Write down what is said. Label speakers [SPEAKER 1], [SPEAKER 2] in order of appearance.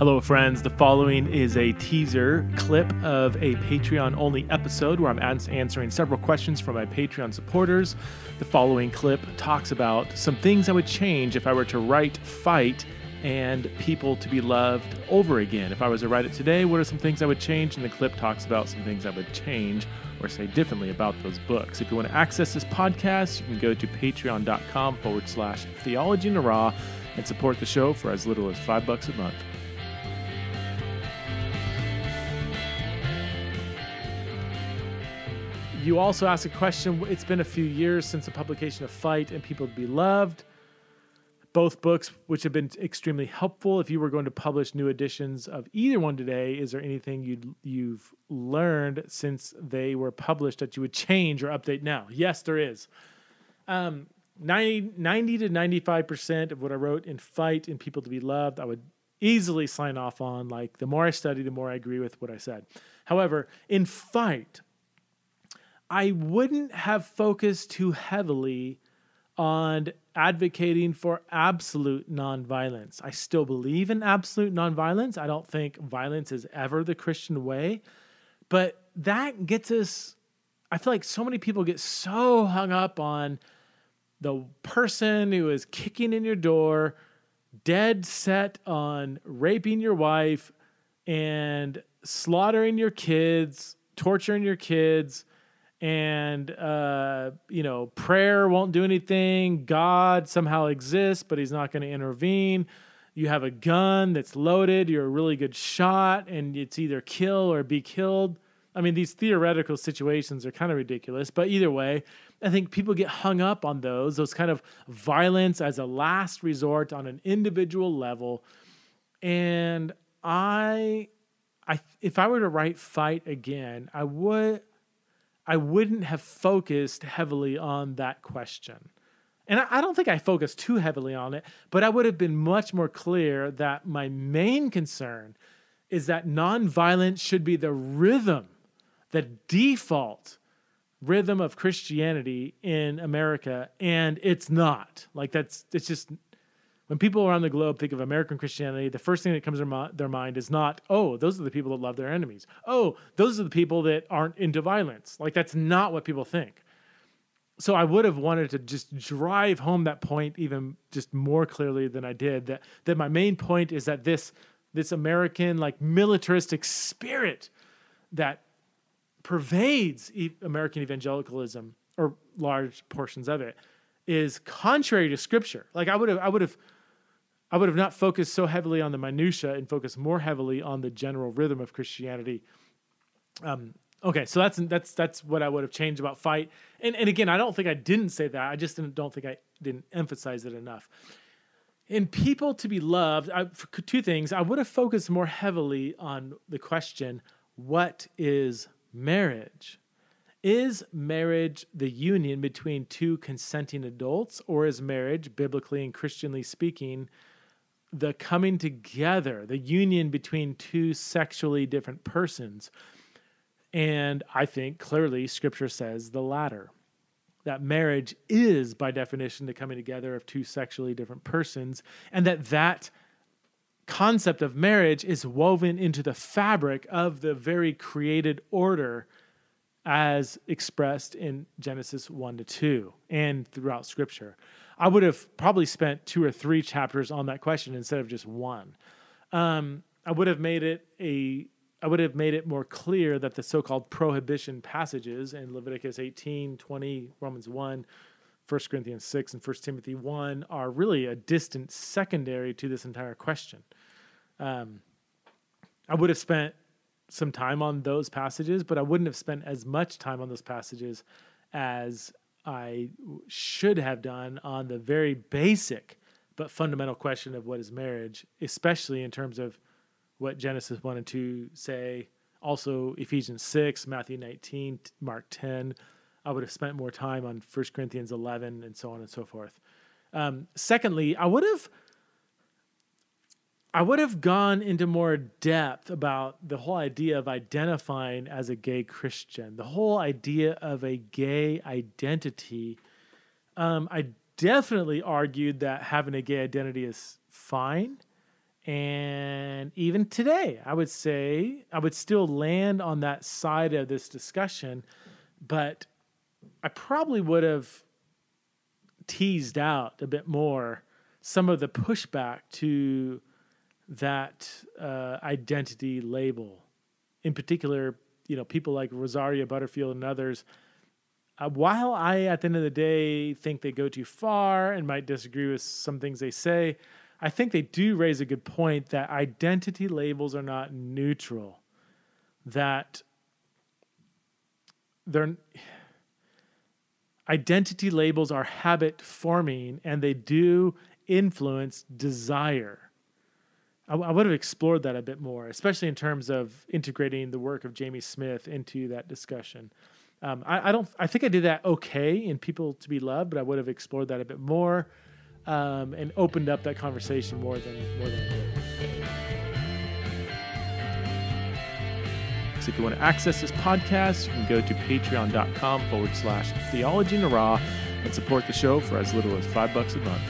[SPEAKER 1] Hello, friends. The following is a teaser clip of a Patreon only episode where I'm ans- answering several questions from my Patreon supporters. The following clip talks about some things I would change if I were to write Fight and People to Be Loved over again. If I was to write it today, what are some things I would change? And the clip talks about some things I would change or say differently about those books. If you want to access this podcast, you can go to patreon.com forward slash theology and support the show for as little as five bucks a month. You also asked a question. It's been a few years since the publication of Fight and People to Be Loved. Both books, which have been extremely helpful. If you were going to publish new editions of either one today, is there anything you you've learned since they were published that you would change or update now? Yes, there is. Um, 90, 90 to 95% of what I wrote in Fight and People to Be Loved, I would easily sign off on. Like, the more I study, the more I agree with what I said. However, in Fight, I wouldn't have focused too heavily on advocating for absolute nonviolence. I still believe in absolute nonviolence. I don't think violence is ever the Christian way, but that gets us. I feel like so many people get so hung up on the person who is kicking in your door, dead set on raping your wife and slaughtering your kids, torturing your kids and uh, you know prayer won't do anything. God somehow exists but he's not going to intervene. You have a gun that's loaded. You're a really good shot and it's either kill or be killed. I mean these theoretical situations are kind of ridiculous but either way i think people get hung up on those those kind of violence as a last resort on an individual level. And i i if i were to write fight again i would I wouldn't have focused heavily on that question. And I don't think I focused too heavily on it, but I would have been much more clear that my main concern is that nonviolence should be the rhythm, the default rhythm of Christianity in America, and it's not. Like that's it's just when people around the globe think of American Christianity, the first thing that comes to their mind is not, oh, those are the people that love their enemies. Oh, those are the people that aren't into violence. Like, that's not what people think. So I would have wanted to just drive home that point even just more clearly than I did. That that my main point is that this this American like militaristic spirit that pervades American evangelicalism or large portions of it is contrary to Scripture. Like I would have I would have I would have not focused so heavily on the minutia and focused more heavily on the general rhythm of Christianity. Um, okay, so that's that's that's what I would have changed about fight. And and again, I don't think I didn't say that. I just didn't don't think I didn't emphasize it enough. In people to be loved, I, two things. I would have focused more heavily on the question: What is marriage? Is marriage the union between two consenting adults, or is marriage, biblically and Christianly speaking, the coming together, the union between two sexually different persons. And I think clearly scripture says the latter. That marriage is, by definition, the coming together of two sexually different persons, and that that concept of marriage is woven into the fabric of the very created order as expressed in Genesis 1 to 2 and throughout scripture. I would have probably spent two or three chapters on that question instead of just one. Um, I would have made it a I would have made it more clear that the so-called prohibition passages in Leviticus 18, 20, Romans 1, 1 Corinthians 6, and 1 Timothy 1 are really a distant secondary to this entire question. Um, I would have spent some time on those passages, but I wouldn't have spent as much time on those passages as I should have done on the very basic but fundamental question of what is marriage, especially in terms of what Genesis 1 and 2 say, also Ephesians 6, Matthew 19, Mark 10. I would have spent more time on 1 Corinthians 11 and so on and so forth. Um, secondly, I would have I would have gone into more depth about the whole idea of identifying as a gay Christian, the whole idea of a gay identity. Um, I definitely argued that having a gay identity is fine And even today, I would say I would still land on that side of this discussion, but I probably would have teased out a bit more some of the pushback to that uh, identity label. In particular, you know, people like Rosaria Butterfield and others. Uh, while I, at the end of the day, think they go too far and might disagree with some things they say, I think they do raise a good point that identity labels are not neutral. That they're identity labels are habit forming and they do influence desire. I, I, would have explored that a bit more, especially in terms of integrating the work of Jamie Smith into that discussion. Um, I, I, don't. I think I did that okay in People to Be Loved, but I would have explored that a bit more um, and opened up that conversation more than more than I did. So if you want to access this podcast, you can go to patreon.com forward slash theology and support the show for as little as five bucks a month.